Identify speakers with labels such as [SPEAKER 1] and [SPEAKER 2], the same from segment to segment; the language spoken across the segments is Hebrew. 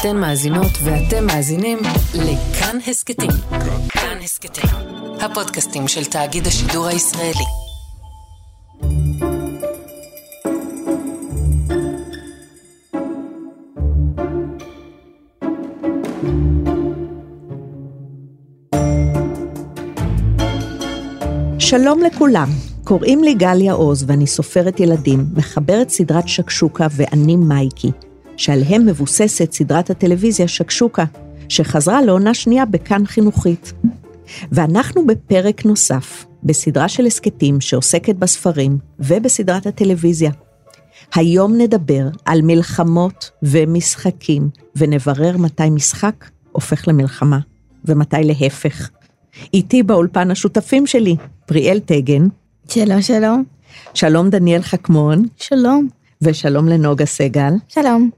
[SPEAKER 1] אתן מאזינות ואתם מאזינים לכאן הסכתים. כאן הסכתים, הפודקאסטים של תאגיד השידור הישראלי.
[SPEAKER 2] שלום לכולם, קוראים לי גליה עוז ואני סופרת ילדים, מחברת סדרת שקשוקה ואני מייקי, שעליהם מבוססת סדרת הטלוויזיה שקשוקה, שחזרה לעונה שנייה בכאן חינוכית. ואנחנו בפרק נוסף, בסדרה של הסכתים שעוסקת בספרים ובסדרת הטלוויזיה. היום נדבר על מלחמות ומשחקים, ונברר מתי משחק הופך למלחמה, ומתי להפך. איתי באולפן השותפים שלי, פריאל טגן.
[SPEAKER 3] שלום, שלום.
[SPEAKER 2] שלום דניאל חכמון.
[SPEAKER 3] שלום.
[SPEAKER 2] ושלום לנוגה סגל.
[SPEAKER 3] שלום.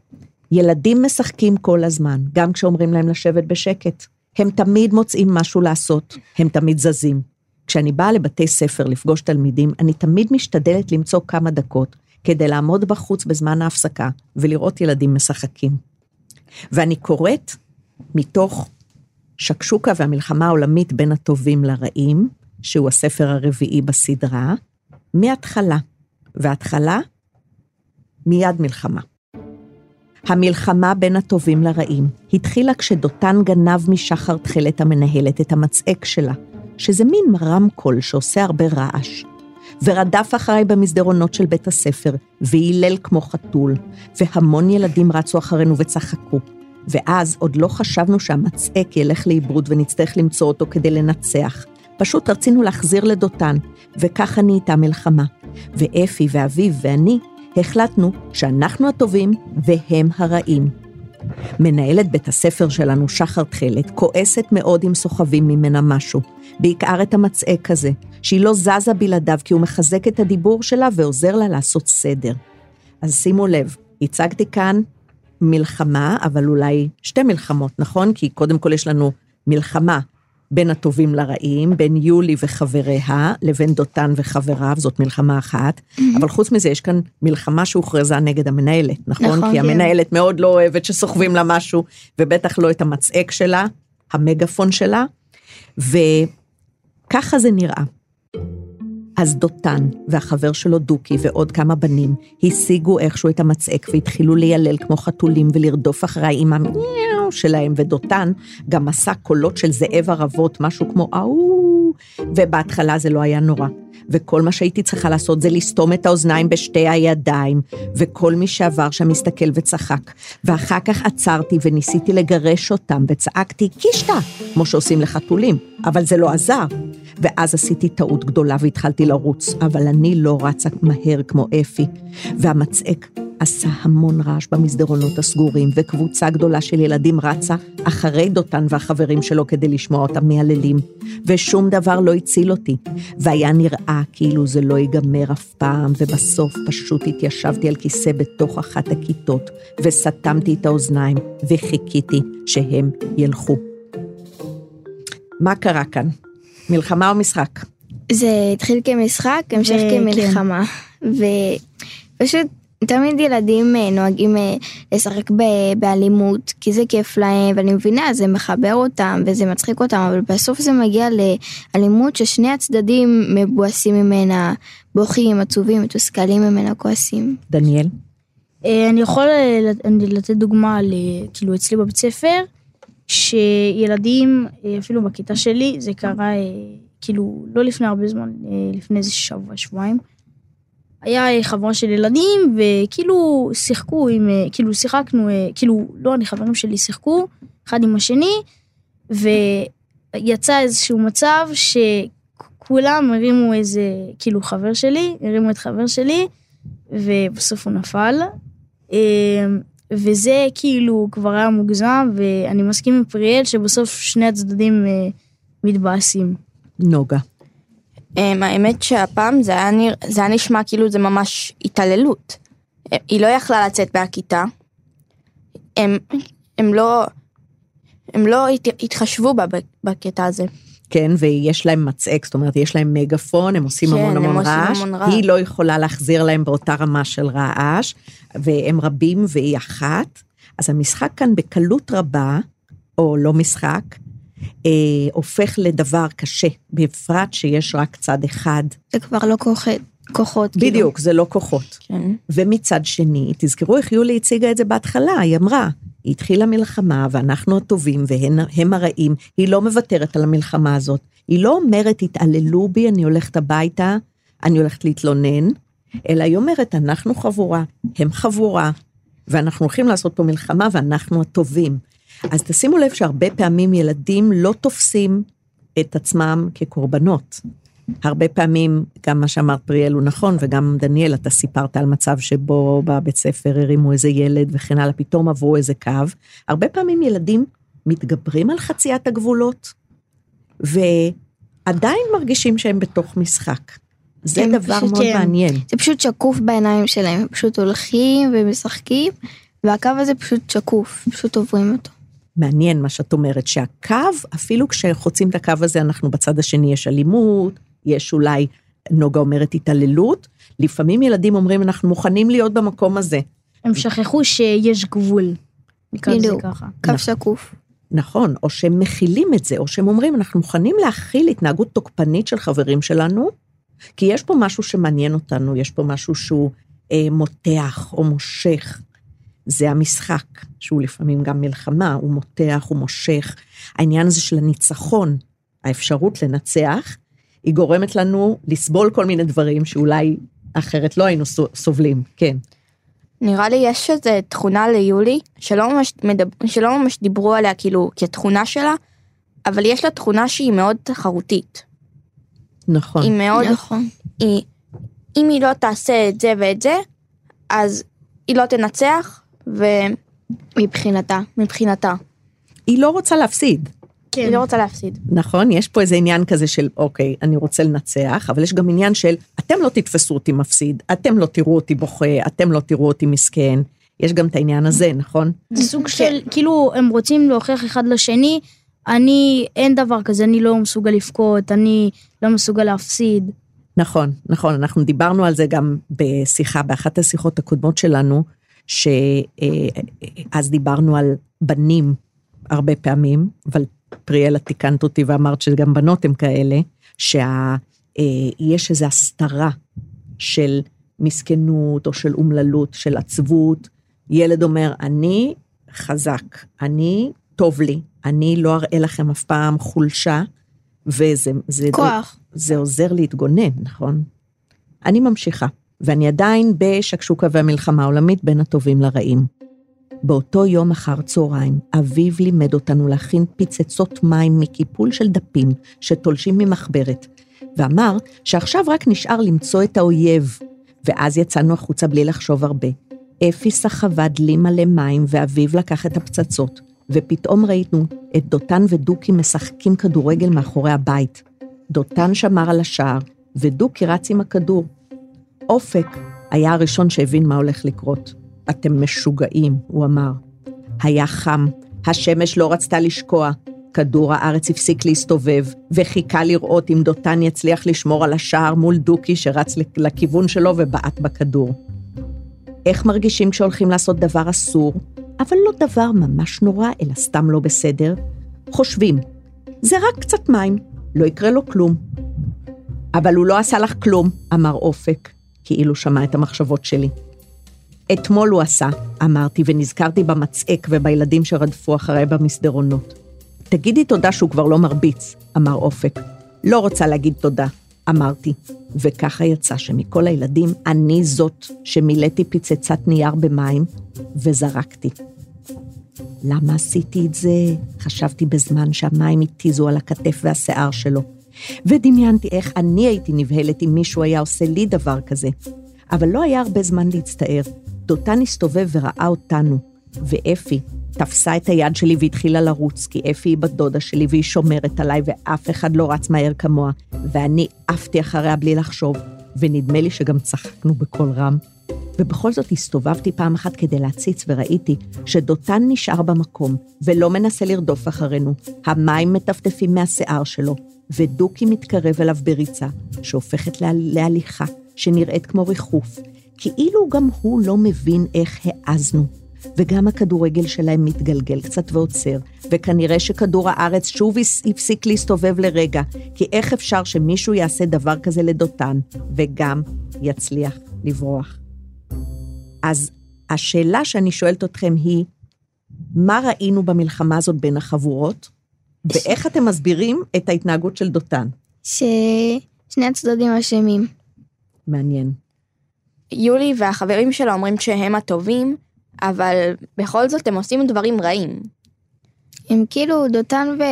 [SPEAKER 2] ילדים משחקים כל הזמן, גם כשאומרים להם לשבת בשקט. הם תמיד מוצאים משהו לעשות, הם תמיד זזים. כשאני באה לבתי ספר לפגוש תלמידים, אני תמיד משתדלת למצוא כמה דקות כדי לעמוד בחוץ בזמן ההפסקה ולראות ילדים משחקים. ואני קוראת מתוך שקשוקה והמלחמה העולמית בין הטובים לרעים, שהוא הספר הרביעי בסדרה, מההתחלה. וההתחלה, מיד מלחמה. המלחמה בין הטובים לרעים התחילה כשדותן גנב משחר תכלת המנהלת את המצעק שלה, שזה מין רמקול שעושה הרבה רעש. ורדף אחריי במסדרונות של בית הספר, והילל כמו חתול, והמון ילדים רצו אחרינו וצחקו. ואז עוד לא חשבנו שהמצעק ילך לאיבוד ונצטרך למצוא אותו כדי לנצח. פשוט רצינו להחזיר לדותן, וככה נהייתה מלחמה. ואפי ואביב ואני החלטנו שאנחנו הטובים והם הרעים. מנהלת בית הספר שלנו, שחר תכלת, כועסת מאוד אם סוחבים ממנה משהו, בעיקר את המצעק הזה, שהיא לא זזה בלעדיו כי הוא מחזק את הדיבור שלה ועוזר לה לעשות סדר. אז שימו לב, הצגתי כאן מלחמה, אבל אולי שתי מלחמות, נכון? כי קודם כל יש לנו מלחמה בין הטובים לרעים, בין יולי וחבריה לבין דותן וחבריו, זאת מלחמה אחת. Mm-hmm. אבל חוץ מזה, יש כאן מלחמה שהוכרזה נגד המנהלת, נכון? נכון, כי כן. המנהלת מאוד לא אוהבת שסוחבים לה משהו, ובטח לא את המצעק שלה, המגפון שלה, וככה זה נראה. אז דותן והחבר שלו דוקי ועוד כמה בנים השיגו איכשהו את המצעק והתחילו לילל כמו חתולים ולרדוף אחריי עם המיהו שלהם, ודותן גם עשה קולות של זאב ערבות, משהו כמו אהו, ובהתחלה זה לא היה נורא. וכל מה שהייתי צריכה לעשות זה לסתום את האוזניים בשתי הידיים, וכל מי שעבר שם הסתכל וצחק. ואחר כך עצרתי וניסיתי לגרש אותם, וצעקתי קישטה, כמו שעושים לחתולים, אבל זה לא עזר. ואז עשיתי טעות גדולה והתחלתי לרוץ, אבל אני לא רצה מהר כמו אפי. והמצעק עשה המון רעש במסדרונות הסגורים, וקבוצה גדולה של ילדים רצה אחרי דותן והחברים שלו כדי לשמוע אותם מייללים, ושום דבר לא הציל אותי, והיה נראה כאילו זה לא ייגמר אף פעם, ובסוף פשוט התיישבתי על כיסא בתוך אחת הכיתות, וסתמתי את האוזניים, וחיכיתי שהם ילכו. מה קרה כאן? מלחמה או משחק?
[SPEAKER 3] זה התחיל כמשחק, המשך כמלחמה. ופשוט תמיד ילדים אה, נוהגים אה, לשחק באלימות, כי זה כיף להם, ואני מבינה, זה מחבר אותם וזה מצחיק אותם, אבל בסוף זה מגיע לאלימות ששני הצדדים מבואסים ממנה, בוכים, עצובים, מתוסכלים ממנה, כועסים.
[SPEAKER 2] דניאל?
[SPEAKER 4] אה, אני יכול לתת דוגמה, כאילו אצלי בבית ספר, שילדים, אפילו בכיתה שלי, זה קרה כאילו לא לפני הרבה זמן, לפני איזה שבוע, שבועיים. היה חבורה של ילדים, וכאילו שיחקו עם, כאילו שיחקנו, כאילו, לא אני, חברים שלי שיחקו, אחד עם השני, ויצא איזשהו מצב שכולם הרימו איזה, כאילו חבר שלי, הרימו את חבר שלי, ובסוף הוא נפל. וזה כאילו כבר היה מוגזם, ואני מסכים עם פריאל שבסוף שני הצדדים מתבאסים.
[SPEAKER 2] נוגה.
[SPEAKER 5] Um, האמת שהפעם זה היה, נרא... זה היה נשמע כאילו זה ממש התעללות. היא לא יכלה לצאת מהכיתה. הם, הם לא, הם לא הת... התחשבו בה בקטע הזה.
[SPEAKER 2] כן, ויש להם מצעק, זאת אומרת, יש להם מגפון, הם עושים
[SPEAKER 5] כן,
[SPEAKER 2] המון
[SPEAKER 5] הם
[SPEAKER 2] המון
[SPEAKER 5] עושים
[SPEAKER 2] רעש.
[SPEAKER 5] המון רעש.
[SPEAKER 2] היא לא יכולה להחזיר להם באותה רמה של רעש, והם רבים והיא אחת. אז המשחק כאן בקלות רבה, או לא משחק, אה, הופך לדבר קשה, בפרט שיש רק צד אחד.
[SPEAKER 3] זה כבר לא כוחות, כוחות. כאילו.
[SPEAKER 2] בדיוק, זה לא כוחות.
[SPEAKER 5] כן.
[SPEAKER 2] ומצד שני, תזכרו איך יולי הציגה את זה בהתחלה, היא אמרה, היא התחילה מלחמה ואנחנו הטובים והם הרעים, היא לא מוותרת על המלחמה הזאת. היא לא אומרת, התעללו בי, אני הולכת הביתה, אני הולכת להתלונן, אלא היא אומרת, אנחנו חבורה, הם חבורה, ואנחנו הולכים לעשות פה מלחמה ואנחנו הטובים. אז תשימו לב שהרבה פעמים ילדים לא תופסים את עצמם כקורבנות. הרבה פעמים, גם מה שאמרת פריאל הוא נכון, וגם דניאל, אתה סיפרת על מצב שבו בבית ספר הרימו איזה ילד וכן הלאה, פתאום עברו איזה קו. הרבה פעמים ילדים מתגברים על חציית הגבולות, ועדיין מרגישים שהם בתוך משחק. זה
[SPEAKER 3] כן,
[SPEAKER 2] דבר
[SPEAKER 3] פשוט
[SPEAKER 2] מאוד
[SPEAKER 3] כן.
[SPEAKER 2] מעניין.
[SPEAKER 3] זה פשוט שקוף בעיניים שלהם, הם פשוט הולכים ומשחקים, והקו הזה פשוט שקוף, פשוט עוברים אותו.
[SPEAKER 2] מעניין מה שאת אומרת, שהקו, אפילו כשחוצים את הקו הזה, אנחנו בצד השני יש אלימות, יש אולי, נוגה אומרת התעללות, לפעמים ילדים אומרים, אנחנו מוכנים להיות במקום הזה.
[SPEAKER 4] הם שכחו שיש גבול. נקרא לזה
[SPEAKER 3] בדיוק.
[SPEAKER 4] ככה.
[SPEAKER 3] קו
[SPEAKER 2] נכון.
[SPEAKER 3] שקוף.
[SPEAKER 2] נכון, או שהם מכילים את זה, או שהם אומרים, אנחנו מוכנים להכיל התנהגות תוקפנית של חברים שלנו, כי יש פה משהו שמעניין אותנו, יש פה משהו שהוא אה, מותח או מושך. זה המשחק, שהוא לפעמים גם מלחמה, הוא מותח, הוא מושך. העניין הזה של הניצחון, האפשרות לנצח, היא גורמת לנו לסבול כל מיני דברים שאולי אחרת לא היינו סו- סובלים, כן.
[SPEAKER 5] נראה לי יש איזו תכונה ליולי, שלא ממש, מדבר, שלא ממש דיברו עליה כאילו כתכונה שלה, אבל יש לה תכונה שהיא מאוד תחרותית.
[SPEAKER 2] נכון.
[SPEAKER 5] היא מאוד,
[SPEAKER 3] נכון.
[SPEAKER 5] היא, אם היא לא תעשה את זה ואת זה, אז היא לא תנצח,
[SPEAKER 3] מבחינתה.
[SPEAKER 5] ומבחינתה,
[SPEAKER 2] היא לא רוצה להפסיד.
[SPEAKER 4] כן.
[SPEAKER 5] היא לא רוצה להפסיד.
[SPEAKER 2] נכון? יש פה איזה עניין כזה של, אוקיי, אני רוצה לנצח, אבל יש גם עניין של, אתם לא תתפסו אותי מפסיד, אתם לא תראו אותי בוכה, אתם לא תראו אותי מסכן. יש גם את העניין הזה, נכון?
[SPEAKER 4] זה סוג של, כאילו, הם רוצים להוכיח אחד לשני, אני, אין דבר כזה, אני לא מסוגל לבכות, אני לא מסוגל להפסיד.
[SPEAKER 2] נכון, נכון, אנחנו דיברנו על זה גם בשיחה, באחת השיחות הקודמות שלנו, שאז דיברנו על בנים הרבה פעמים, אבל פריאלה תיקנת אותי ואמרת שגם בנות הן כאלה, שיש איזו הסתרה של מסכנות או של אומללות, של עצבות. ילד אומר, אני חזק, אני טוב לי, אני לא אראה לכם אף פעם חולשה, וזה... זה,
[SPEAKER 3] כוח.
[SPEAKER 2] זה עוזר להתגונן, נכון? אני ממשיכה, ואני עדיין בשקשוקה והמלחמה העולמית בין הטובים לרעים. באותו יום אחר צהריים, אביו לימד אותנו להכין פיצצות מים מקיפול של דפים שתולשים ממחברת, ואמר שעכשיו רק נשאר למצוא את האויב, ואז יצאנו החוצה בלי לחשוב הרבה. אפי סחבה דלי מלא מים, ואביו לקח את הפצצות, ופתאום ראינו את דותן ודוקי משחקים כדורגל מאחורי הבית. דותן שמר על השער, ודוקי רץ עם הכדור. אופק היה הראשון שהבין מה הולך לקרות. אתם משוגעים, הוא אמר. היה חם, השמש לא רצתה לשקוע, כדור הארץ הפסיק להסתובב, וחיכה לראות אם דותן יצליח לשמור על השער מול דוקי שרץ לכיוון שלו ובעט בכדור. איך מרגישים כשהולכים לעשות דבר אסור, אבל לא דבר ממש נורא, אלא סתם לא בסדר? חושבים, זה רק קצת מים, לא יקרה לו כלום. אבל הוא לא עשה לך כלום, אמר אופק, כאילו שמע את המחשבות שלי. אתמול הוא עשה, אמרתי, ונזכרתי במצעק ובילדים שרדפו אחריי במסדרונות. תגידי תודה שהוא כבר לא מרביץ, אמר אופק. לא רוצה להגיד תודה, אמרתי. וככה יצא שמכל הילדים אני זאת שמילאתי פצצת נייר במים וזרקתי. למה עשיתי את זה? חשבתי בזמן שהמים התיזו על הכתף והשיער שלו. ודמיינתי איך אני הייתי נבהלת אם מישהו היה עושה לי דבר כזה. אבל לא היה הרבה זמן להצטער. דותן הסתובב וראה אותנו, ואפי תפסה את היד שלי והתחילה לרוץ, כי אפי היא בת דודה שלי והיא שומרת עליי ואף אחד לא רץ מהר כמוה, ואני עפתי אחריה בלי לחשוב, ונדמה לי שגם צחקנו בקול רם. ובכל זאת הסתובבתי פעם אחת כדי להציץ וראיתי שדותן נשאר במקום ולא מנסה לרדוף אחרינו. המים מטפטפים מהשיער שלו, ודוקי מתקרב אליו בריצה, שהופכת לה, להליכה, שנראית כמו ריחוף, כאילו גם הוא לא מבין איך העזנו. וגם הכדורגל שלהם מתגלגל קצת ועוצר, וכנראה שכדור הארץ שוב הפסיק להסתובב לרגע, כי איך אפשר שמישהו יעשה דבר כזה לדותן, וגם יצליח לברוח? אז השאלה שאני שואלת אתכם היא, מה ראינו במלחמה הזאת בין החבורות, ואיך אתם מסבירים את ההתנהגות של דותן?
[SPEAKER 3] ששני הצדדים אשמים.
[SPEAKER 2] מעניין.
[SPEAKER 5] יולי והחברים שלה אומרים שהם הטובים, אבל בכל זאת הם עושים דברים רעים.
[SPEAKER 3] הם כאילו, דותן ו...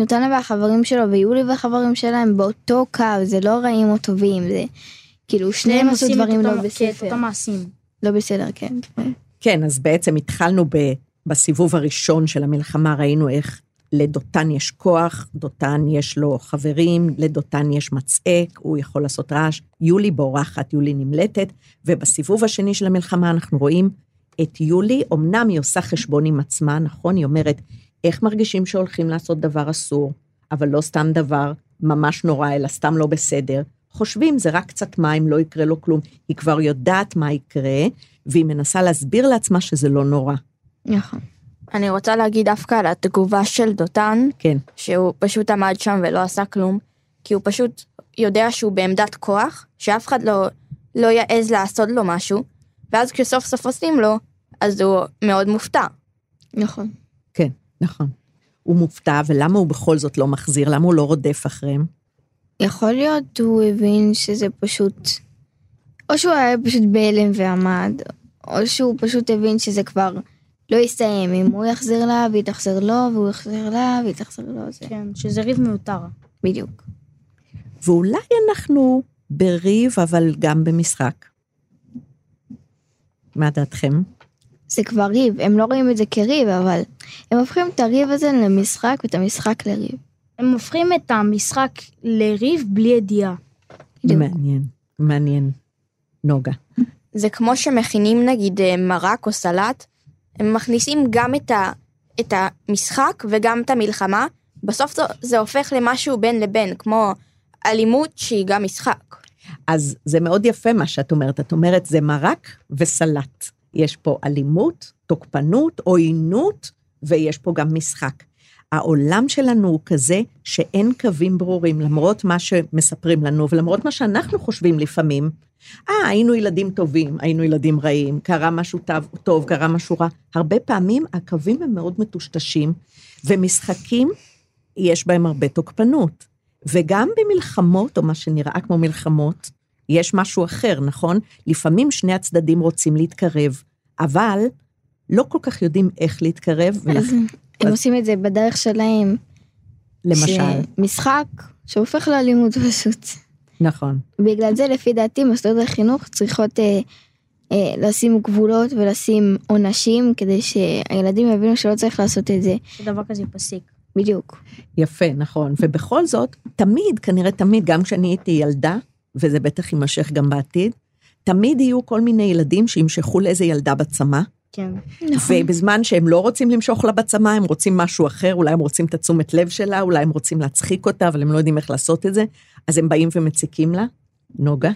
[SPEAKER 3] דותן והחברים שלו ויולי והחברים שלה הם באותו קו, זה לא רעים או טובים, זה כאילו שניהם עשו דברים לא בסדר.
[SPEAKER 4] כן, אותם מעשים.
[SPEAKER 3] לא בסדר, כן.
[SPEAKER 2] כן, אז בעצם התחלנו ב, בסיבוב הראשון של המלחמה, ראינו איך לדותן יש כוח, דותן יש לו חברים, לדותן יש מצעק, הוא יכול לעשות רעש. יולי בורחת, יולי נמלטת, ובסיבוב השני של המלחמה אנחנו רואים את יולי, אמנם היא עושה חשבון עם עצמה, נכון? היא אומרת, איך מרגישים שהולכים לעשות דבר אסור, אבל לא סתם דבר ממש נורא, אלא סתם לא בסדר. חושבים, זה רק קצת מים, לא יקרה לו כלום. היא כבר יודעת מה יקרה, והיא מנסה להסביר לעצמה שזה לא נורא.
[SPEAKER 3] נכון.
[SPEAKER 5] אני רוצה להגיד דווקא על התגובה של דותן,
[SPEAKER 2] כן.
[SPEAKER 5] שהוא פשוט עמד שם ולא עשה כלום, כי הוא פשוט יודע שהוא בעמדת כוח, שאף אחד לא, לא יעז לעשות לו משהו, ואז כשסוף סוף עושים לו, אז הוא מאוד מופתע.
[SPEAKER 3] נכון.
[SPEAKER 2] כן, נכון. הוא מופתע, ולמה הוא בכל זאת לא מחזיר? למה הוא לא רודף אחריהם?
[SPEAKER 3] יכול להיות הוא הבין שזה פשוט... או שהוא היה פשוט בהלם ועמד, או שהוא פשוט הבין שזה כבר לא יסתיים. אם הוא יחזיר לה והיא תחזיר לו, והוא יחזיר לה והיא תחזיר לו, זה...
[SPEAKER 4] כן, שזה ריב מיותר.
[SPEAKER 3] בדיוק.
[SPEAKER 2] ואולי אנחנו בריב, אבל גם במשחק. מה דעתכם?
[SPEAKER 3] זה כבר ריב, הם לא רואים את זה כריב, אבל הם הופכים את הריב הזה למשחק ואת המשחק לריב.
[SPEAKER 4] הם הופכים את המשחק לריב בלי ידיעה.
[SPEAKER 2] מעניין, מעניין. נוגה.
[SPEAKER 5] זה כמו שמכינים נגיד אה, מרק או סלט, הם מכניסים גם את, ה, את המשחק וגם את המלחמה, בסוף זה, זה הופך למשהו בין לבין, כמו אלימות שהיא גם משחק.
[SPEAKER 2] אז זה מאוד יפה מה שאת אומרת. את אומרת, זה מרק וסלט. יש פה אלימות, תוקפנות, עוינות, ויש פה גם משחק. העולם שלנו הוא כזה שאין קווים ברורים, למרות מה שמספרים לנו ולמרות מה שאנחנו חושבים לפעמים. אה, היינו ילדים טובים, היינו ילדים רעים, קרה משהו טוב, טוב, קרה משהו רע. הרבה פעמים הקווים הם מאוד מטושטשים, ומשחקים, יש בהם הרבה תוקפנות. וגם במלחמות, או מה שנראה כמו מלחמות, יש משהו אחר, נכון? לפעמים שני הצדדים רוצים להתקרב, אבל לא כל כך יודעים איך להתקרב, ולכן,
[SPEAKER 3] הם עושים את זה בדרך שלהם.
[SPEAKER 2] למשל,
[SPEAKER 3] משחק שהופך לאלימות פשוט.
[SPEAKER 2] נכון.
[SPEAKER 3] בגלל זה לפי דעתי מוסדות החינוך צריכות אה, אה, לשים גבולות ולשים עונשים כדי שהילדים יבינו שלא צריך לעשות את זה.
[SPEAKER 4] שדבר כזה ייפסק.
[SPEAKER 3] בדיוק.
[SPEAKER 2] יפה, נכון. ובכל זאת, תמיד, כנראה תמיד, גם כשאני הייתי ילדה, וזה בטח יימשך גם בעתיד, תמיד יהיו כל מיני ילדים שימשכו לאיזה ילדה בצמא,
[SPEAKER 4] כן.
[SPEAKER 3] נכון.
[SPEAKER 2] ובזמן שהם לא רוצים למשוך לה בצמא, הם רוצים משהו אחר, אולי הם רוצים את התשומת לב שלה, אולי הם רוצים להצחיק אותה, אבל הם לא יודעים איך לעשות את זה, אז הם באים ומציקים לה. נוגה?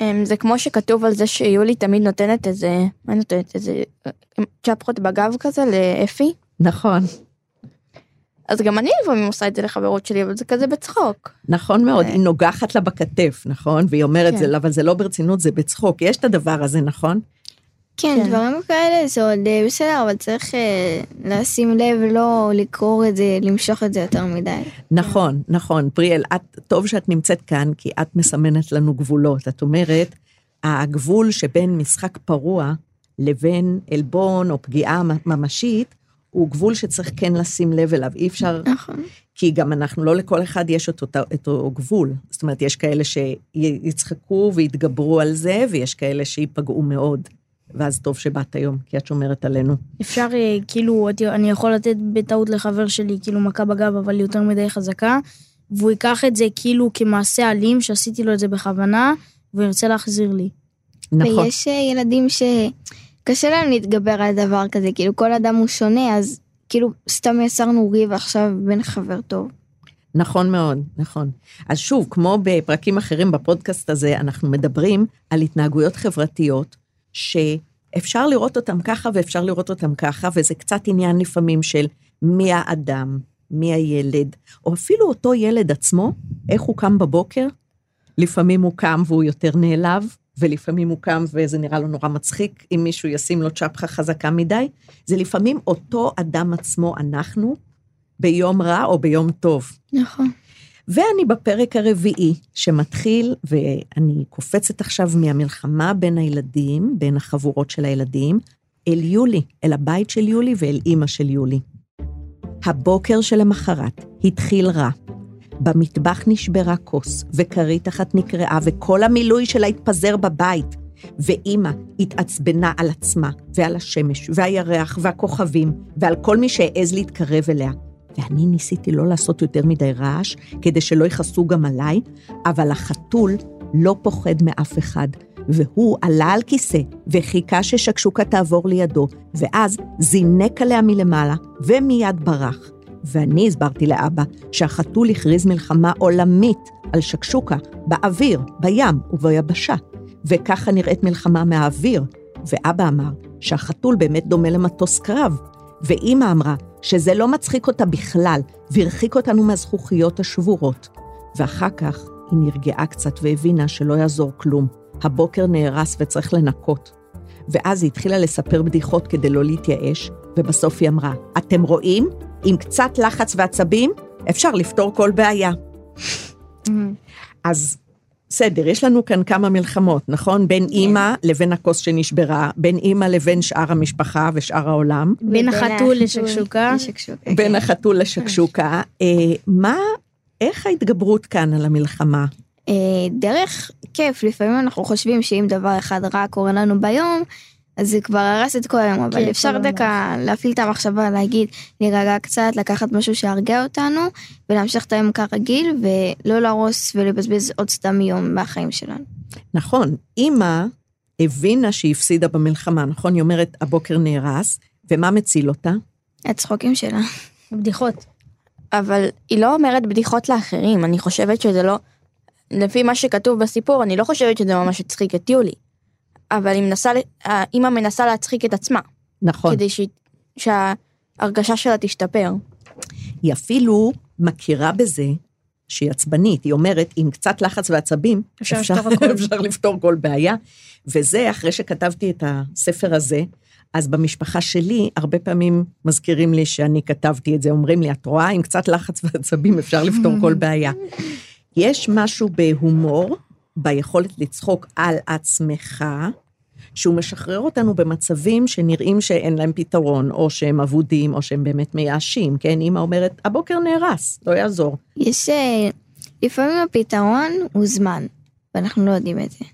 [SPEAKER 5] אמ, זה כמו שכתוב על זה שיולי תמיד נותנת איזה, מה נותנת? איזה צ'פחות בגב כזה לאפי.
[SPEAKER 2] נכון,
[SPEAKER 5] אז גם אני לפעמים עושה את זה לחברות שלי, אבל זה כזה בצחוק.
[SPEAKER 2] נכון מאוד,
[SPEAKER 5] אה.
[SPEAKER 2] היא נוגחת לה בכתף, נכון? והיא אומרת,
[SPEAKER 5] כן.
[SPEAKER 2] זה, אבל זה לא ברצינות, זה בצחוק. יש את הדבר הזה, נכון?
[SPEAKER 3] כן,
[SPEAKER 5] כן.
[SPEAKER 3] דברים כאלה זה עוד אה, בסדר, אבל צריך אה, לשים לב לא לקרוא את זה, למשוך את זה יותר מדי.
[SPEAKER 2] נכון, נכון. פריאל, את, טוב שאת נמצאת כאן, כי את מסמנת לנו גבולות. את אומרת, הגבול שבין משחק פרוע לבין עלבון או פגיעה ממשית, הוא גבול שצריך כן לשים לב אליו. אי אפשר,
[SPEAKER 3] נכון.
[SPEAKER 2] כי גם אנחנו, לא לכל אחד יש את אותו, את אותו גבול. זאת אומרת, יש כאלה שיצחקו ויתגברו על זה, ויש כאלה שייפגעו מאוד. ואז טוב שבאת היום, כי את שומרת עלינו.
[SPEAKER 4] אפשר, אה, כאילו, את- אני יכול לתת בטעות לחבר שלי, כאילו, מכה בגב, אבל יותר מדי חזקה, והוא ייקח את זה כאילו כמעשה אלים, שעשיתי לו את זה בכוונה, והוא ירצה להחזיר לי.
[SPEAKER 2] נכון.
[SPEAKER 3] ויש אה, ילדים שקשה להם להתגבר על דבר כזה, כאילו כל אדם הוא שונה, אז כאילו סתם יצרנו ריב עכשיו בין חבר טוב.
[SPEAKER 2] נכון מאוד, נכון. אז שוב, כמו בפרקים אחרים בפודקאסט הזה, אנחנו מדברים על התנהגויות חברתיות אפשר לראות אותם ככה ואפשר לראות אותם ככה, וזה קצת עניין לפעמים של מי האדם, מי הילד, או אפילו אותו ילד עצמו, איך הוא קם בבוקר. לפעמים הוא קם והוא יותר נעלב, ולפעמים הוא קם וזה נראה לו נורא מצחיק, אם מישהו ישים לו צ'פחה חזקה מדי. זה לפעמים אותו אדם עצמו, אנחנו, ביום רע או ביום טוב.
[SPEAKER 3] נכון.
[SPEAKER 2] ואני בפרק הרביעי, שמתחיל, ואני קופצת עכשיו מהמלחמה בין הילדים, בין החבורות של הילדים, אל יולי, אל הבית של יולי ואל אימא של יולי. הבוקר שלמחרת התחיל רע. במטבח נשברה כוס, וכרית אחת נקרעה, וכל המילוי שלה התפזר בבית. ואימא התעצבנה על עצמה, ועל השמש, והירח, והכוכבים, ועל כל מי שהעז להתקרב אליה. ואני ניסיתי לא לעשות יותר מדי רעש, כדי שלא יכעסו גם עליי, אבל החתול לא פוחד מאף אחד, והוא עלה על כיסא וחיכה ששקשוקה תעבור לידו, ואז זינק עליה מלמעלה, ומיד ברח. ואני הסברתי לאבא שהחתול הכריז מלחמה עולמית על שקשוקה, באוויר, בים וביבשה, וככה נראית מלחמה מהאוויר. ואבא אמר שהחתול באמת דומה למטוס קרב, ואימא אמרה שזה לא מצחיק אותה בכלל, והרחיק אותנו מהזכוכיות השבורות. ואחר כך היא נרגעה קצת והבינה שלא יעזור כלום. הבוקר נהרס וצריך לנקות. ואז היא התחילה לספר בדיחות כדי לא להתייאש, ובסוף היא אמרה, אתם רואים? עם קצת לחץ ועצבים, אפשר לפתור כל בעיה. אז בסדר, יש לנו כאן כמה מלחמות, נכון? בין אימא לבין הכוס שנשברה, בין אימא לבין שאר המשפחה ושאר העולם.
[SPEAKER 4] בין החתול לשקשוקה.
[SPEAKER 3] לשקשוקה.
[SPEAKER 2] בין החתול לשקשוקה. אה, מה, איך ההתגברות כאן על המלחמה?
[SPEAKER 3] אה, דרך כיף, לפעמים אנחנו חושבים שאם דבר אחד רע קורה לנו ביום, אז זה כבר הרס את כל היום, אבל
[SPEAKER 4] כן,
[SPEAKER 3] אפשר דקה להפעיל את המחשבה, להגיד, להירגע קצת, לקחת משהו שירגיע אותנו, ולהמשיך את היום כרגיל, ולא להרוס ולבזבז עוד סתם יום מהחיים שלנו.
[SPEAKER 2] נכון, אימא הבינה שהיא הפסידה במלחמה, נכון? היא אומרת, הבוקר נהרס, ומה מציל אותה?
[SPEAKER 3] הצחוקים שלה.
[SPEAKER 4] בדיחות.
[SPEAKER 5] אבל היא לא אומרת בדיחות לאחרים, אני חושבת שזה לא... לפי מה שכתוב בסיפור, אני לא חושבת שזה ממש הצחיק את יולי. אבל היא מנסה, האמא מנסה להצחיק את עצמה,
[SPEAKER 2] נכון.
[SPEAKER 5] כדי ש... שההרגשה שלה תשתפר.
[SPEAKER 2] היא אפילו מכירה בזה שהיא עצבנית, היא אומרת, עם קצת לחץ ועצבים,
[SPEAKER 4] אפשר לפתור הכל."
[SPEAKER 2] אפשר לפתור כל בעיה. וזה, אחרי שכתבתי את הספר הזה, אז במשפחה שלי, הרבה פעמים מזכירים לי שאני כתבתי את זה, אומרים לי, את רואה, עם קצת לחץ ועצבים אפשר לפתור כל בעיה. יש משהו בהומור, ביכולת לצחוק על עצמך, שהוא משחרר אותנו במצבים שנראים שאין להם פתרון, או שהם אבודים, או שהם באמת מייאשים, כן? אמא אומרת, הבוקר נהרס, לא יעזור.
[SPEAKER 3] יש... אה, לפעמים הפתרון הוא זמן, ואנחנו לא יודעים את זה.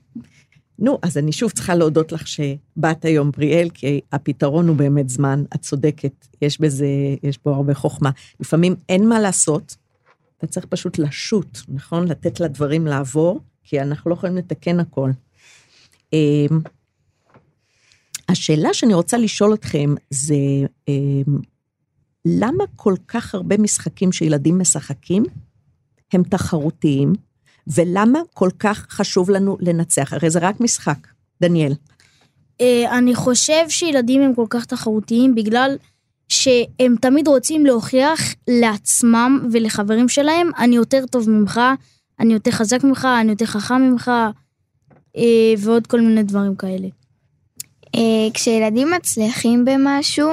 [SPEAKER 2] נו, אז אני שוב צריכה להודות לך שבאת היום, בריאל, כי הפתרון הוא באמת זמן, את צודקת, יש בזה, יש בו הרבה חוכמה. לפעמים אין מה לעשות, אתה צריך פשוט לשוט, נכון? לתת לדברים לעבור, כי אנחנו לא יכולים לתקן הכל. אמ, השאלה שאני רוצה לשאול אתכם זה, אמ, למה כל כך הרבה משחקים שילדים משחקים הם תחרותיים, ולמה כל כך חשוב לנו לנצח? הרי זה רק משחק. דניאל.
[SPEAKER 4] אה, אני חושב שילדים הם כל כך תחרותיים בגלל שהם תמיד רוצים להוכיח לעצמם ולחברים שלהם, אני יותר טוב ממך, אני יותר חזק ממך, אני יותר חכם ממך, אה, ועוד כל מיני דברים כאלה.
[SPEAKER 3] אה, כשילדים מצליחים במשהו,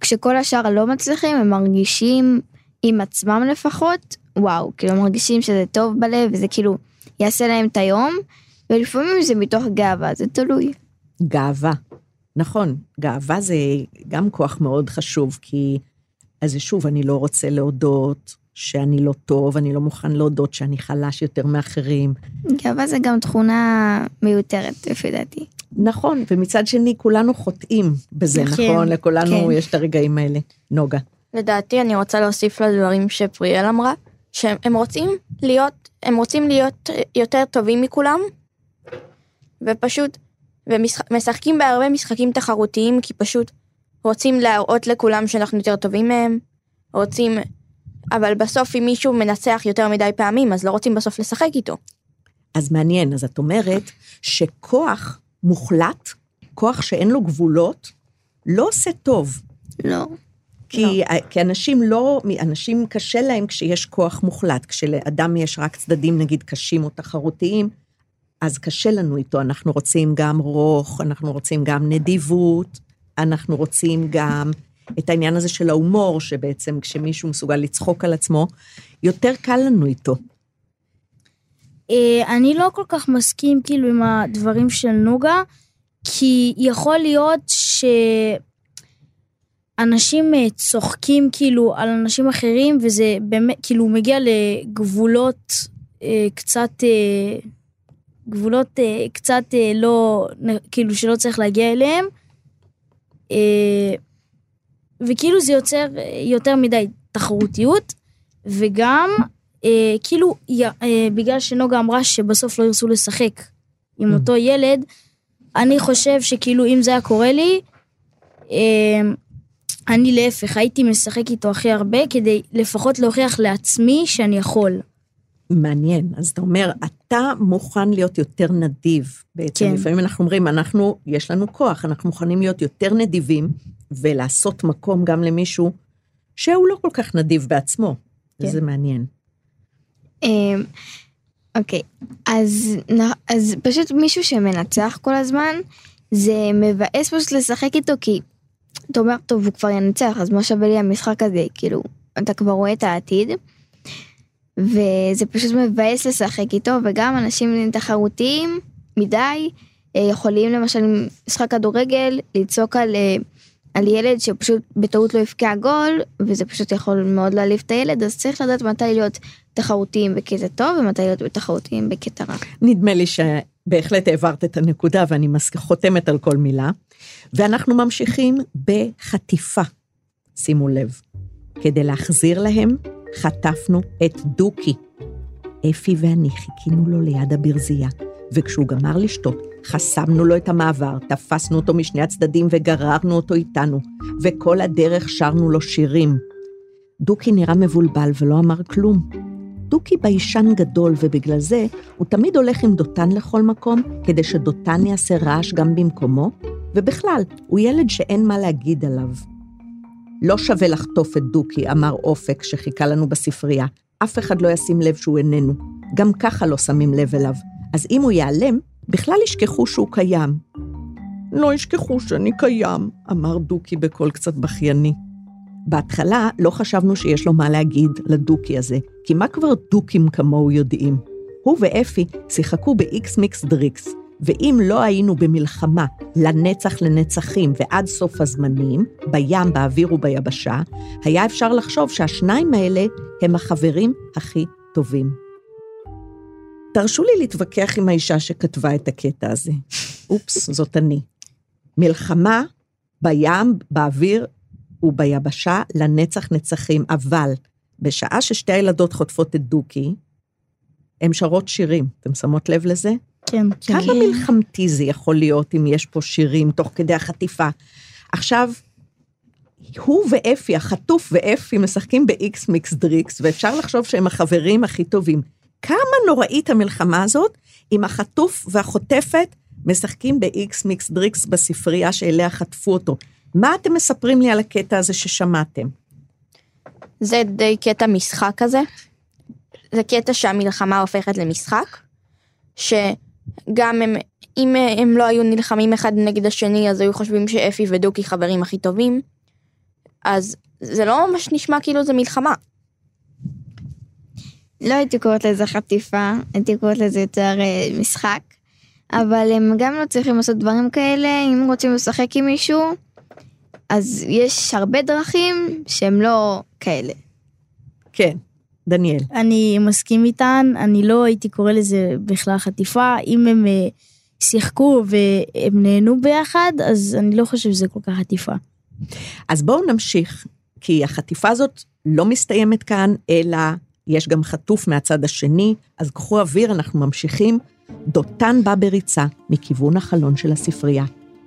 [SPEAKER 3] כשכל השאר לא מצליחים, הם מרגישים עם עצמם לפחות, וואו, כאילו מרגישים שזה טוב בלב, וזה כאילו יעשה להם את היום, ולפעמים זה מתוך גאווה, זה תלוי.
[SPEAKER 2] גאווה. נכון, גאווה זה גם כוח מאוד חשוב, כי אז שוב, אני לא רוצה להודות שאני לא טוב, אני לא מוכן להודות שאני חלש יותר מאחרים.
[SPEAKER 3] גאווה זה גם תכונה מיותרת, לפי דעתי.
[SPEAKER 2] נכון, ומצד שני, כולנו חוטאים בזה,
[SPEAKER 4] כן,
[SPEAKER 2] נכון? לכולנו
[SPEAKER 3] כן.
[SPEAKER 2] יש את הרגעים האלה. נוגה.
[SPEAKER 5] לדעתי אני רוצה להוסיף לדברים שפריאל אמרה, שהם הם רוצים להיות, הם רוצים להיות יותר טובים מכולם, ופשוט, ומשחקים בהרבה משחקים תחרותיים, כי פשוט רוצים להראות לכולם שאנחנו יותר טובים מהם, רוצים, אבל בסוף אם מישהו מנצח יותר מדי פעמים, אז לא רוצים בסוף לשחק איתו.
[SPEAKER 2] אז מעניין, אז את אומרת שכוח מוחלט כוח שאין לו גבולות לא עושה טוב.
[SPEAKER 3] לא.
[SPEAKER 2] כי, לא. כי אנשים לא, אנשים קשה להם כשיש כוח מוחלט, כשלאדם יש רק צדדים נגיד קשים או תחרותיים, אז קשה לנו איתו, אנחנו רוצים גם רוך, אנחנו רוצים גם נדיבות, אנחנו רוצים גם את העניין הזה של ההומור, שבעצם כשמישהו מסוגל לצחוק על עצמו, יותר קל לנו איתו.
[SPEAKER 4] אה, אני לא כל כך מסכים כאילו עם הדברים של נוגה, כי יכול להיות שאנשים אה, צוחקים כאילו על אנשים אחרים, וזה באמת, כאילו מגיע לגבולות אה, קצת, גבולות קצת לא, כאילו שלא צריך להגיע אליהם. וכאילו זה יוצר יותר מדי תחרותיות, וגם אה, כאילו, אה, בגלל שנוגה אמרה שבסוף לא ירצו לשחק עם mm. אותו ילד, אני חושב שכאילו אם זה היה קורה לי, אה, אני להפך, הייתי משחק איתו הכי הרבה כדי לפחות להוכיח לעצמי שאני יכול.
[SPEAKER 2] מעניין. אז אתה אומר, אתה מוכן להיות יותר נדיב. בעצם כן. לפעמים אנחנו אומרים, אנחנו, יש לנו כוח, אנחנו מוכנים להיות יותר נדיבים ולעשות מקום גם למישהו שהוא לא כל כך נדיב בעצמו. כן. זה מעניין.
[SPEAKER 3] אמ, אוקיי, אז, אז פשוט מישהו שמנצח כל הזמן, זה מבאס פשוט לשחק איתו, כי אתה אומר, טוב, הוא כבר ינצח, אז מה שווה לי המשחק הזה? כאילו, אתה כבר רואה את העתיד. וזה פשוט מבאס לשחק איתו, וגם אנשים תחרותיים מדי, אה, יכולים למשל משחק כדורגל, לצעוק על, אה, על ילד שפשוט בטעות לא יפקע גול, וזה פשוט יכול מאוד להעליב את הילד, אז צריך לדעת מתי להיות תחרותיים בקטע טוב ומתי להיות תחרותיים בקטע רע.
[SPEAKER 2] נדמה לי שבהחלט העברת את הנקודה ואני חותמת על כל מילה. ואנחנו ממשיכים בחטיפה, שימו לב. כדי להחזיר להם, חטפנו את דוקי. אפי ואני חיכינו לו ליד הברזייה, וכשהוא גמר לשתות, חסמנו לו את המעבר, תפסנו אותו משני הצדדים וגררנו אותו איתנו, וכל הדרך שרנו לו שירים. דוקי נראה מבולבל ולא אמר כלום. דוקי ביישן גדול, ובגלל זה הוא תמיד הולך עם דותן לכל מקום, כדי שדותן יעשה רעש גם במקומו, ובכלל, הוא ילד שאין מה להגיד עליו. לא שווה לחטוף את דוקי, אמר אופק שחיכה לנו בספרייה. אף אחד לא ישים לב שהוא איננו. גם ככה לא שמים לב אליו. אז אם הוא ייעלם, בכלל ישכחו שהוא קיים. לא ישכחו שאני קיים, אמר דוקי בקול קצת בכייני. בהתחלה לא חשבנו שיש לו מה להגיד לדוקי הזה, כי מה כבר דוקים כמוהו יודעים? הוא ואפי שיחקו ב-X מיקס דריקס, ואם לא היינו במלחמה לנצח לנצחים ועד סוף הזמנים, בים, באוויר וביבשה, היה אפשר לחשוב שהשניים האלה הם החברים הכי טובים. תרשו לי להתווכח עם האישה שכתבה את הקטע הזה. אופס, זאת אני. מלחמה בים, באוויר וביבשה לנצח נצחים, אבל בשעה ששתי הילדות חוטפות את דוקי, הן שרות שירים. אתם שמות לב לזה?
[SPEAKER 4] כן.
[SPEAKER 2] כמה
[SPEAKER 4] כן.
[SPEAKER 2] מלחמתי זה יכול להיות אם יש פה שירים תוך כדי החטיפה? עכשיו, הוא ואפי, החטוף ואפי, משחקים באיקס מיקס דריקס, ואפשר לחשוב שהם החברים הכי טובים. כמה נוראית המלחמה הזאת, אם החטוף והחוטפת משחקים באיקס מיקס דריקס בספרייה שאליה חטפו אותו. מה אתם מספרים לי על הקטע הזה ששמעתם?
[SPEAKER 5] זה די קטע משחק כזה. זה קטע שהמלחמה הופכת למשחק, שגם הם, אם הם לא היו נלחמים אחד נגד השני, אז היו חושבים שאפי ודוקי חברים הכי טובים, אז זה לא ממש נשמע כאילו זה מלחמה.
[SPEAKER 3] לא הייתי קוראת לזה חטיפה, הייתי קוראת לזה יותר אה, משחק, אבל הם גם לא צריכים לעשות דברים כאלה, אם רוצים לשחק עם מישהו, אז יש הרבה דרכים שהם לא כאלה.
[SPEAKER 2] כן, דניאל.
[SPEAKER 4] אני מסכים איתן, אני לא הייתי קורא לזה בכלל חטיפה. אם הם אה, שיחקו והם נהנו ביחד, אז אני לא חושב שזה כל כך חטיפה.
[SPEAKER 2] אז בואו נמשיך, כי החטיפה הזאת לא מסתיימת כאן, אלא יש גם חטוף מהצד השני, אז קחו אוויר, אנחנו ממשיכים. דותן בא בריצה מכיוון החלון של הספרייה.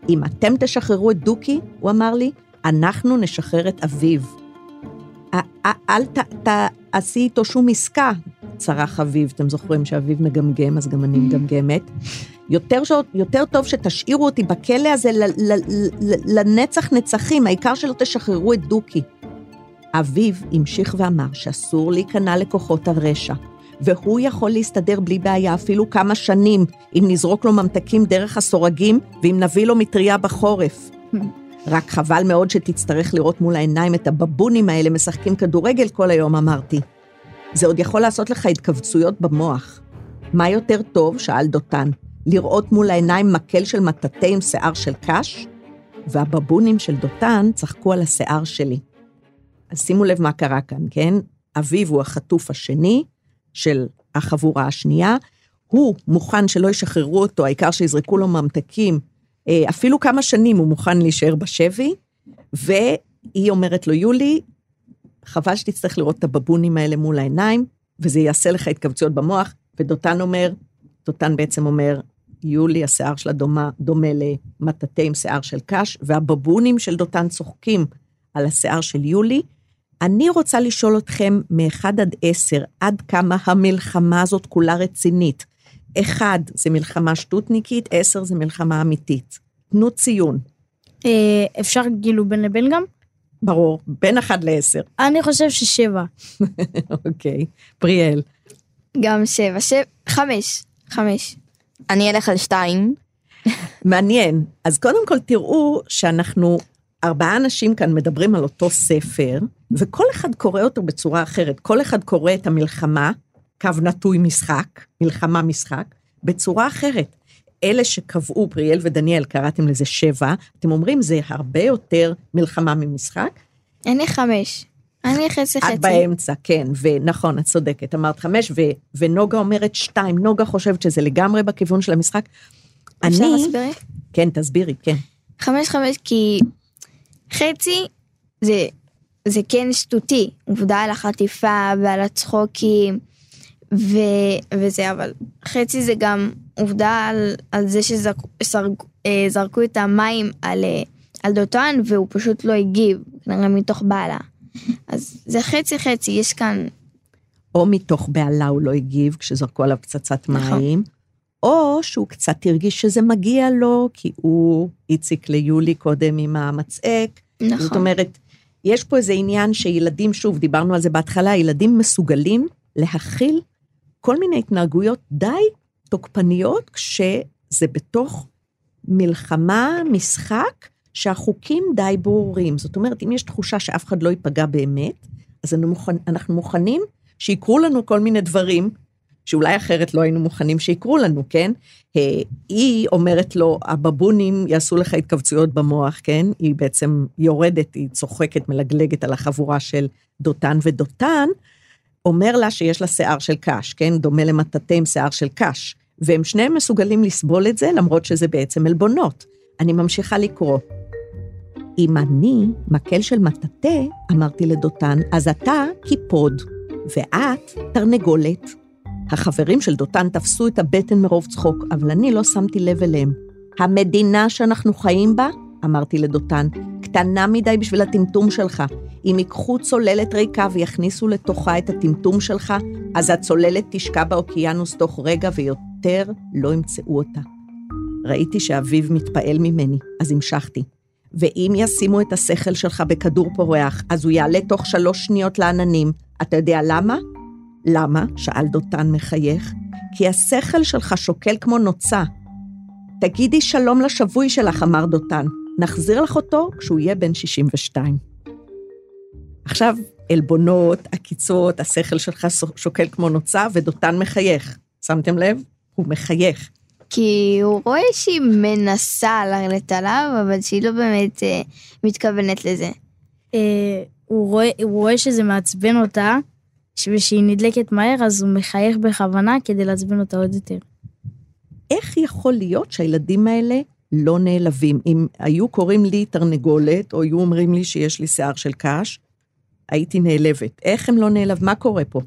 [SPEAKER 2] אם אתם תשחררו את דוקי, הוא אמר לי, אנחנו נשחרר את אביו. אל תעשי איתו שום עסקה, צרח אביו. אתם זוכרים שאביו מגמגם, אז גם אני מגמגמת. יותר, ש... יותר טוב שתשאירו אותי בכלא הזה ל... ל... ל... לנצח נצחים, העיקר שלא תשחררו את דוקי. אביו המשיך ואמר שאסור להיכנע לכוחות הרשע, והוא יכול להסתדר בלי בעיה אפילו כמה שנים, אם נזרוק לו ממתקים דרך הסורגים ואם נביא לו מטריה בחורף. רק חבל מאוד שתצטרך לראות מול העיניים את הבבונים האלה משחקים כדורגל כל היום, אמרתי. זה עוד יכול לעשות לך התכווצויות במוח. מה יותר טוב? שאל דותן. לראות מול העיניים מקל של מטאטא עם שיער של קש? והבבונים של דותן צחקו על השיער שלי. אז שימו לב מה קרה כאן, כן? אביו הוא החטוף השני של החבורה השנייה, הוא מוכן שלא ישחררו אותו, העיקר שיזרקו לו ממתקים, אה, אפילו כמה שנים הוא מוכן להישאר בשבי, והיא אומרת לו, יולי, חבל שתצטרך לראות את הבבונים האלה מול העיניים, וזה יעשה לך התכווצויות במוח, ודותן אומר, דותן בעצם אומר, יולי, השיער שלה דומה, דומה למטאטא עם שיער של קש, והבבונים של דותן צוחקים על השיער של יולי. אני רוצה לשאול אתכם מאחד עד עשר, עד כמה המלחמה הזאת כולה רצינית. אחד, זה מלחמה שטותניקית, עשר, זה מלחמה אמיתית. תנו ציון.
[SPEAKER 4] אה, אפשר כאילו בין לבין גם?
[SPEAKER 2] ברור, בין אחד לעשר.
[SPEAKER 4] אני חושב ששבע.
[SPEAKER 2] אוקיי. פריאל.
[SPEAKER 3] גם שבע, שבע, חמש, חמש.
[SPEAKER 5] אני אלך על שתיים.
[SPEAKER 2] מעניין. אז קודם כל תראו שאנחנו, ארבעה אנשים כאן מדברים על אותו ספר, וכל אחד קורא אותו בצורה אחרת. כל אחד קורא את המלחמה, קו נטוי משחק, מלחמה משחק, בצורה אחרת. אלה שקבעו, פריאל ודניאל, קראתם לזה שבע, אתם אומרים, זה הרבה יותר מלחמה ממשחק.
[SPEAKER 3] אני חמש. אני חצי חצי.
[SPEAKER 2] את באמצע, כן, ונכון, את צודקת, אמרת חמש, ו, ונוגה אומרת שתיים. נוגה חושבת שזה לגמרי בכיוון של המשחק.
[SPEAKER 3] אפשר
[SPEAKER 2] אני...
[SPEAKER 3] להסביר?
[SPEAKER 2] כן, תסבירי, כן.
[SPEAKER 3] חמש חמש כי חצי זה, זה כן שטותי, עובדה על החטיפה ועל הצחוקים ו, וזה, אבל חצי זה גם עובדה על, על זה שזרקו אה, את המים על, אה, על דותן והוא פשוט לא הגיב, כנראה מתוך בעלה. אז זה חצי חצי, יש כאן...
[SPEAKER 2] או מתוך בהלה הוא לא הגיב כשזרקו עליו פצצת
[SPEAKER 3] נכון.
[SPEAKER 2] או שהוא קצת הרגיש שזה מגיע לו, כי הוא הציק ליולי קודם עם המצעק.
[SPEAKER 3] נכון.
[SPEAKER 2] זאת אומרת, יש פה איזה עניין שילדים, שוב, דיברנו על זה בהתחלה, ילדים מסוגלים להכיל כל מיני התנהגויות די תוקפניות, כשזה בתוך מלחמה, משחק, שהחוקים די ברורים. זאת אומרת, אם יש תחושה שאף אחד לא ייפגע באמת, אז אנחנו מוכנים שיקרו לנו כל מיני דברים, שאולי אחרת לא היינו מוכנים שיקרו לנו, כן? אה, היא אומרת לו, הבבונים יעשו לך התכווצויות במוח, כן? היא בעצם יורדת, היא צוחקת, מלגלגת על החבורה של דותן, ודותן אומר לה שיש לה שיער של קש, כן? דומה למטאטא עם שיער של קש. והם שניהם מסוגלים לסבול את זה, למרות שזה בעצם עלבונות. אני ממשיכה לקרוא. אם אני מקל של מטאטא, אמרתי לדותן, אז אתה קיפוד, ואת תרנגולת. החברים של דותן תפסו את הבטן מרוב צחוק, אבל אני לא שמתי לב אליהם. המדינה שאנחנו חיים בה, אמרתי לדותן, קטנה מדי בשביל הטמטום שלך. אם ייקחו צוללת ריקה ויכניסו לתוכה את הטמטום שלך, אז הצוללת תשקע באוקיינוס תוך רגע ויותר לא ימצאו אותה. ראיתי שאביו מתפעל ממני, אז המשכתי. ואם ישימו את השכל שלך בכדור פורח, אז הוא יעלה תוך שלוש שניות לעננים. אתה יודע למה? למה? שאל דותן מחייך. כי השכל שלך שוקל כמו נוצה. תגידי שלום לשבוי שלך, אמר דותן. נחזיר לך אותו כשהוא יהיה בן 62. עכשיו, עלבונות, עקיצות, השכל שלך שוקל כמו נוצה, ודותן מחייך. שמתם לב? הוא מחייך.
[SPEAKER 3] כי הוא רואה שהיא מנסה לרדת עליו, אבל שהיא לא באמת אה, מתכוונת לזה.
[SPEAKER 4] אה, הוא, רואה, הוא רואה שזה מעצבן אותה, ושהיא נדלקת מהר, אז הוא מחייך בכוונה כדי לעצבן אותה עוד יותר.
[SPEAKER 2] איך יכול להיות שהילדים האלה לא נעלבים? אם היו קוראים לי תרנגולת, או היו אומרים לי שיש לי שיער של קש, הייתי נעלבת. איך הם לא נעלב? מה קורה פה?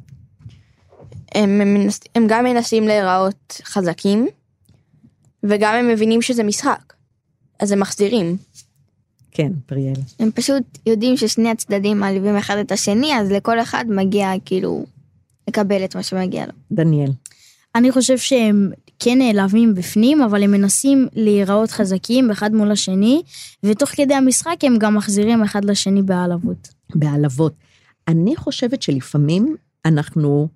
[SPEAKER 5] הם, הם, מנס, הם גם מנסים להיראות חזקים, וגם הם מבינים שזה משחק. אז הם מחזירים.
[SPEAKER 2] כן, פריאל.
[SPEAKER 3] הם פשוט יודעים ששני הצדדים מעליבים אחד את השני, אז לכל אחד מגיע כאילו לקבל את מה שמגיע לו.
[SPEAKER 2] דניאל.
[SPEAKER 4] אני חושב שהם כן נעלבים בפנים, אבל הם מנסים להיראות חזקים אחד מול השני, ותוך כדי המשחק הם גם מחזירים אחד לשני בהעלבות.
[SPEAKER 2] בהעלבות. אני חושבת שלפעמים אנחנו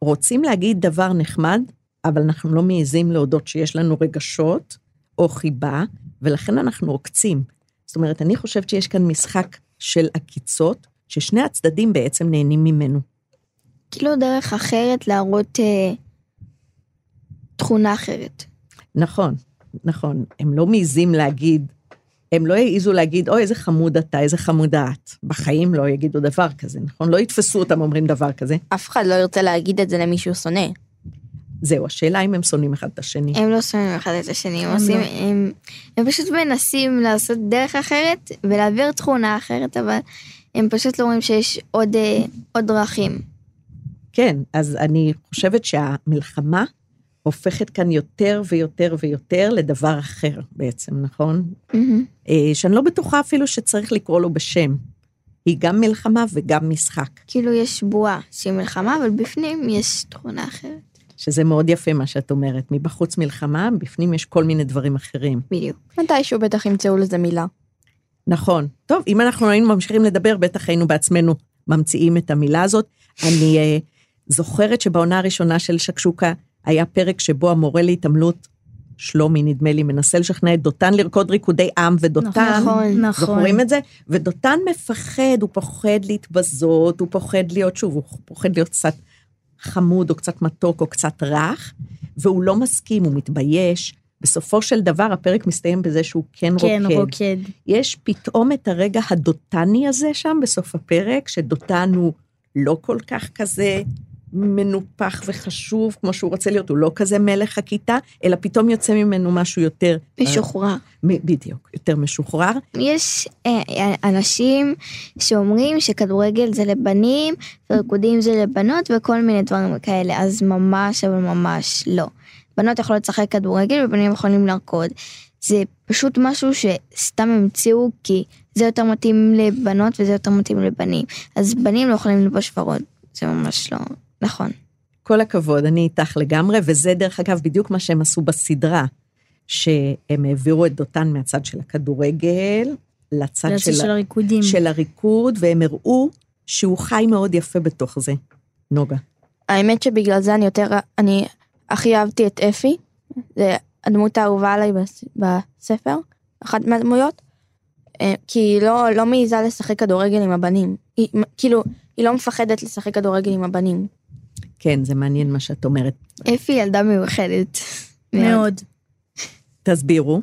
[SPEAKER 2] רוצים להגיד דבר נחמד, אבל אנחנו לא מעיזים להודות שיש לנו רגשות או חיבה, ולכן אנחנו עוקצים. זאת אומרת, אני חושבת שיש כאן משחק של עקיצות, ששני הצדדים בעצם נהנים ממנו.
[SPEAKER 3] כאילו דרך אחרת להראות אה, תכונה אחרת.
[SPEAKER 2] נכון, נכון. הם לא מעיזים להגיד, הם לא יעזו להגיד, אוי, איזה חמוד אתה, איזה חמודה את. בחיים לא יגידו דבר כזה, נכון? לא יתפסו אותם אומרים דבר כזה.
[SPEAKER 5] אף אחד לא ירצה להגיד את זה למישהו שונא.
[SPEAKER 2] זהו, השאלה אם הם שונאים אחד את השני.
[SPEAKER 3] הם לא שונאים אחד את השני, הם עושים,
[SPEAKER 4] לא.
[SPEAKER 3] הם, הם פשוט מנסים לעשות דרך אחרת ולהעביר תכונה אחרת, אבל הם פשוט לא רואים שיש עוד, אה, עוד דרכים.
[SPEAKER 2] כן, אז אני חושבת שהמלחמה הופכת כאן יותר ויותר ויותר לדבר אחר בעצם, נכון? אה, שאני לא בטוחה אפילו שצריך לקרוא לו בשם. היא גם מלחמה וגם משחק,
[SPEAKER 3] כאילו יש בועה שהיא מלחמה, אבל בפנים יש תכונה אחרת.
[SPEAKER 2] שזה מאוד יפה מה שאת אומרת. מבחוץ מלחמה, בפנים יש כל מיני דברים אחרים.
[SPEAKER 3] בדיוק.
[SPEAKER 5] מתישהו בטח ימצאו לזה מילה.
[SPEAKER 2] נכון. טוב, אם אנחנו היינו ממשיכים לדבר, בטח היינו בעצמנו ממציאים את המילה הזאת. אני אה, זוכרת שבעונה הראשונה של שקשוקה היה פרק שבו המורה להתעמלות, שלומי נדמה לי, מנסה לשכנע את דותן לרקוד ריקודי עם, ודותן,
[SPEAKER 3] נכון.
[SPEAKER 4] נכון.
[SPEAKER 2] זוכרים את זה? ודותן מפחד, הוא פוחד להתבזות, הוא פוחד להיות, שוב, הוא פוחד להיות קצת חמוד, או קצת מתוק, או קצת רך, והוא לא מסכים, הוא מתבייש. בסופו של דבר, הפרק מסתיים בזה שהוא כן,
[SPEAKER 4] כן,
[SPEAKER 2] רוקד.
[SPEAKER 4] רוקד.
[SPEAKER 2] יש פתאום את הרגע הדותני הזה שם בסוף הפרק, שדותן הוא לא כל כך כזה מנופח וחשוב כמו שהוא רוצה להיות, הוא לא כזה מלך הכיתה, אלא פתאום יוצא ממנו משהו יותר...
[SPEAKER 3] משוחרר.
[SPEAKER 2] מ- בדיוק, יותר משוחרר.
[SPEAKER 3] יש אה, אה, אנשים שאומרים שכדורגל זה לבנים וריקודים זה לבנות וכל מיני דברים כאלה, אז ממש אבל ממש לא. בנות יכולות לשחק כדורגל ובנים יכולים לרקוד. זה פשוט משהו שסתם המציאו כי זה יותר מתאים לבנות וזה יותר מתאים לבנים. אז בנים לא יכולים ללבוש ורוד, זה ממש לא נכון.
[SPEAKER 2] כל הכבוד, אני איתך לגמרי, וזה דרך אגב בדיוק מה שהם עשו בסדרה, שהם העבירו את דותן מהצד של הכדורגל לצד של,
[SPEAKER 4] של הריקודים.
[SPEAKER 2] של הריקוד, והם הראו שהוא חי מאוד יפה בתוך זה. נוגה.
[SPEAKER 5] האמת שבגלל זה אני יותר, אני הכי אהבתי את אפי, זה הדמות האהובה עליי בס- בספר, אחת מהדמויות, אה, כי היא לא, לא מעיזה לשחק כדורגל עם הבנים, היא, כאילו, היא לא מפחדת לשחק כדורגל עם הבנים.
[SPEAKER 2] כן, זה מעניין מה שאת אומרת.
[SPEAKER 3] אפי ילדה מיוחדת.
[SPEAKER 4] מאוד.
[SPEAKER 2] תסבירו.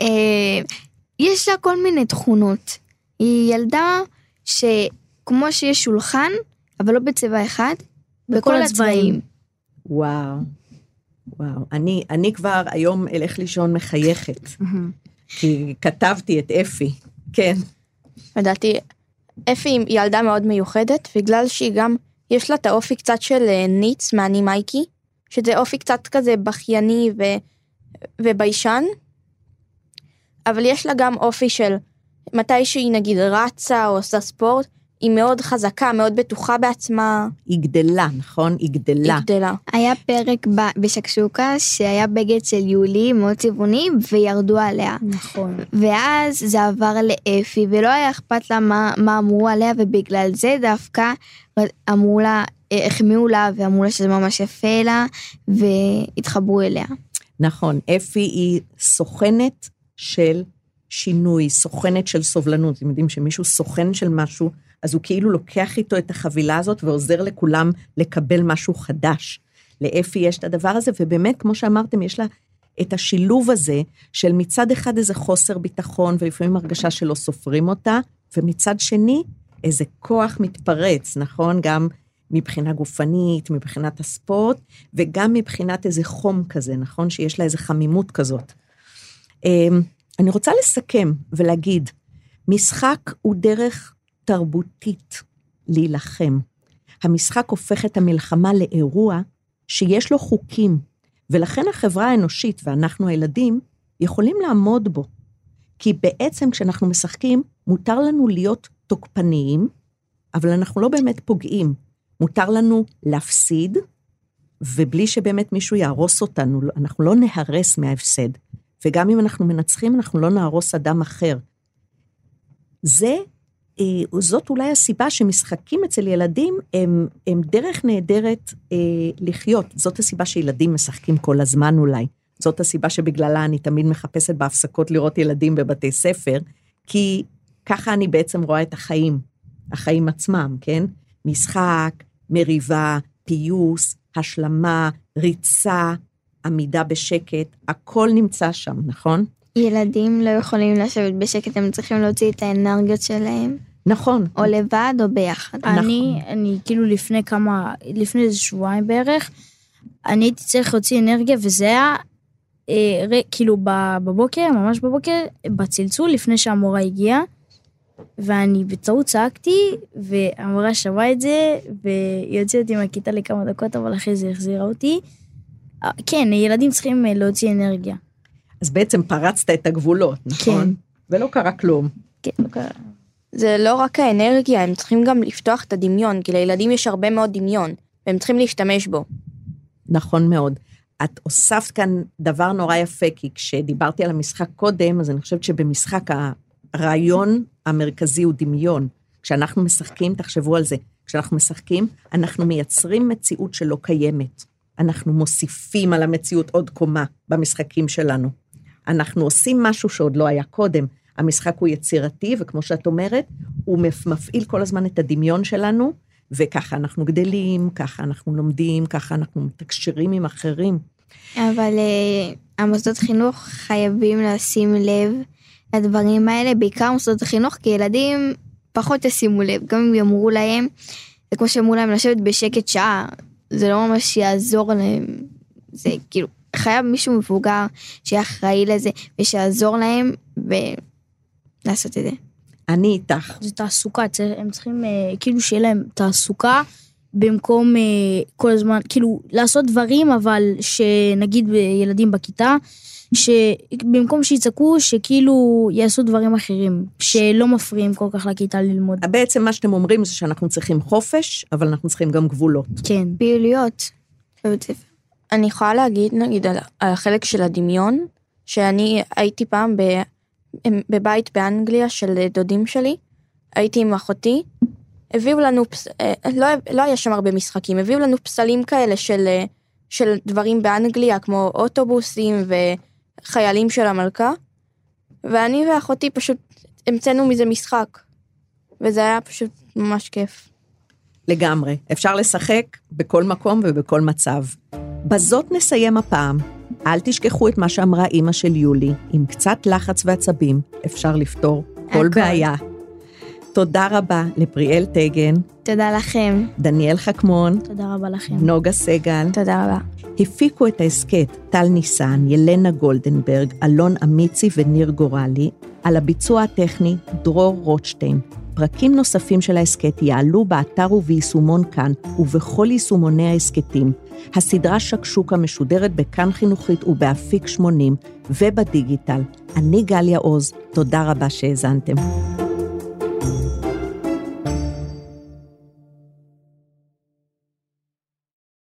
[SPEAKER 3] אה, יש לה כל מיני תכונות. היא ילדה שכמו שיש שולחן, אבל לא בצבע אחד,
[SPEAKER 4] בכל. הצבעים.
[SPEAKER 2] וואו, וואו. אני, אני כבר היום אלך לישון מחייכת, כי כתבתי את אפי. כן,
[SPEAKER 5] לדעתי, אפי היא ילדה מאוד מיוחדת, בגלל שהיא גם, יש לה את האופי קצת של אה, ניץ מאני מייקי, שזה אופי קצת כזה בכייני ו, וביישן, אבל יש לה גם אופי של מתי שהיא נגיד רצה או עושה ספורט, היא מאוד חזקה, מאוד בטוחה בעצמה,
[SPEAKER 2] היא גדלה, נכון? היא גדלה.
[SPEAKER 5] היא גדלה.
[SPEAKER 3] היה פרק ב- בשקשוקה שהיה בגד של יולי מאוד צבעוני וירדו עליה.
[SPEAKER 4] נכון.
[SPEAKER 3] ואז זה עבר לאפי ולא היה אכפת לה מה, מה אמרו עליה ובגלל זה דווקא אמרו לה, אה, החמיאו לה ואמרו לה שזה ממש יפה לה והתחברו אליה.
[SPEAKER 2] נכון, אפי היא סוכנת של שינוי, סוכנת של סובלנות. אתם יודעים שמישהו סוכן של משהו, אז הוא כאילו לוקח איתו את החבילה הזאת ועוזר לכולם לקבל משהו חדש. לאפי יש את הדבר הזה, ובאמת, כמו שאמרתם, יש לה את השילוב הזה של מצד אחד איזה חוסר ביטחון, ולפעמים הרגשה שלא סופרים אותה, ומצד שני, איזה כוח מתפרץ, נכון? גם מבחינה גופנית, מבחינת הספורט, וגם מבחינת איזה חום כזה, נכון? שיש לה איזה חמימות כזאת. אמ, אני רוצה לסכם ולהגיד, משחק הוא דרך תרבותית להילחם. המשחק הופך את המלחמה לאירוע שיש לו חוקים, ולכן החברה האנושית ואנחנו הילדים יכולים לעמוד בו. כי בעצם כשאנחנו משחקים, מותר לנו להיות תוקפניים, אבל אנחנו לא באמת פוגעים. מותר לנו להפסיד, ובלי שבאמת מישהו יהרוס אותנו, אנחנו לא נהרס מההפסד. וגם אם אנחנו מנצחים, אנחנו לא נהרוס אדם אחר. זה, זאת אולי הסיבה שמשחקים אצל ילדים הם, הם דרך נהדרת אה, לחיות. זאת הסיבה שילדים משחקים כל הזמן אולי. זאת הסיבה שבגללה אני תמיד מחפשת בהפסקות לראות ילדים בבתי ספר, כי ככה אני בעצם רואה את החיים, החיים עצמם, כן? משחק, מריבה, פיוס, השלמה, ריצה, עמידה בשקט, הכל נמצא שם, נכון?
[SPEAKER 3] ילדים לא יכולים לשבת בשקט, הם צריכים להוציא את האנרגיות שלהם.
[SPEAKER 2] נכון.
[SPEAKER 3] או לבד או ביחד.
[SPEAKER 4] אני, אני כאילו לפני כמה, לפני איזה שבועיים בערך, אני הייתי צריך להוציא אנרגיה, וזה היה אה, ר, כאילו בבוקר, ממש בבוקר, בצלצול, לפני שהמורה הגיעה, ואני בטעות צעקתי, והמורה שמעה את זה, והיא הוציאה אותי מהכיתה לכמה דקות, אבל אחרי זה החזירה אותי. אה, כן, ילדים צריכים אה, להוציא אנרגיה.
[SPEAKER 2] אז בעצם פרצת את הגבולות, נכון?
[SPEAKER 4] כן.
[SPEAKER 2] ולא קרה כלום.
[SPEAKER 4] כן, לא קרה.
[SPEAKER 5] זה לא רק האנרגיה, הם צריכים גם לפתוח את הדמיון, כי לילדים יש הרבה מאוד דמיון, והם צריכים להשתמש בו.
[SPEAKER 2] נכון מאוד. את הוספת כאן דבר נורא יפה, כי כשדיברתי על המשחק קודם, אז אני חושבת שבמשחק הרעיון המרכזי הוא דמיון. כשאנחנו משחקים, תחשבו על זה, כשאנחנו משחקים, אנחנו מייצרים מציאות שלא קיימת. אנחנו מוסיפים על המציאות עוד קומה במשחקים שלנו. אנחנו עושים משהו שעוד לא היה קודם. המשחק הוא יצירתי, וכמו שאת אומרת, הוא מפעיל כל הזמן את הדמיון שלנו, וככה אנחנו גדלים, ככה אנחנו לומדים, ככה אנחנו מתקשרים עם אחרים.
[SPEAKER 3] אבל uh, המוסדות חינוך חייבים לשים לב לדברים האלה, בעיקר מוסדות החינוך, כי ילדים פחות ישימו לב, גם אם יאמרו להם, זה כמו שאמרו להם לשבת בשקט שעה, זה לא ממש יעזור להם, זה כאילו, חייב מישהו מבוגר שיהיה אחראי לזה, ושיעזור להם, ולעשות את זה.
[SPEAKER 2] אני איתך.
[SPEAKER 4] זה תעסוקה, הם צריכים אה, כאילו שיהיה להם תעסוקה במקום אה, כל הזמן, כאילו לעשות דברים, אבל שנגיד ילדים בכיתה, שבמקום שיצעקו, שכאילו יעשו דברים אחרים, שלא מפריעים כל כך לכיתה ללמוד.
[SPEAKER 2] בעצם מה שאתם אומרים זה שאנחנו צריכים חופש, אבל אנחנו צריכים גם גבולות.
[SPEAKER 4] כן.
[SPEAKER 3] פעילויות בבית ספר.
[SPEAKER 5] אני יכולה להגיד, נגיד, על, החלק של הדמיון, שאני הייתי פעם ב, בבית באנגליה של דודים שלי, הייתי עם אחותי, הביאו לנו, פס, אה, לא, לא היה שם הרבה משחקים, הביאו לנו פסלים כאלה של, אה, של דברים באנגליה, כמו אוטובוסים וחיילים של המלכה, ואני ואחותי פשוט המצאנו מזה משחק, וזה היה פשוט ממש כיף.
[SPEAKER 2] לגמרי. אפשר לשחק בכל מקום ובכל מצב. בזאת נסיים הפעם. אל תשכחו את מה שאמרה אימא של יולי, עם קצת לחץ ועצבים אפשר לפתור כל
[SPEAKER 3] הכל.
[SPEAKER 2] בעיה. תודה רבה לפריאל טגן,
[SPEAKER 3] תודה לכם.
[SPEAKER 2] דניאל חכמון,
[SPEAKER 4] תודה רבה לכם.
[SPEAKER 2] נוגה סגל.
[SPEAKER 5] תודה רבה.
[SPEAKER 2] הפיקו את ההסכת טל ניסן, ילנה גולדנברג, אלון אמיצי וניר גורלי, על הביצוע הטכני דרור רוטשטיין. פרקים נוספים של ההסכת יעלו באתר וביישומון כאן ובכל יישומוני ההסכתים. הסדרה שקשוקה משודרת בכאן חינוכית ובאפיק 80 ובדיגיטל. אני גליה עוז, תודה רבה שהאזנתם.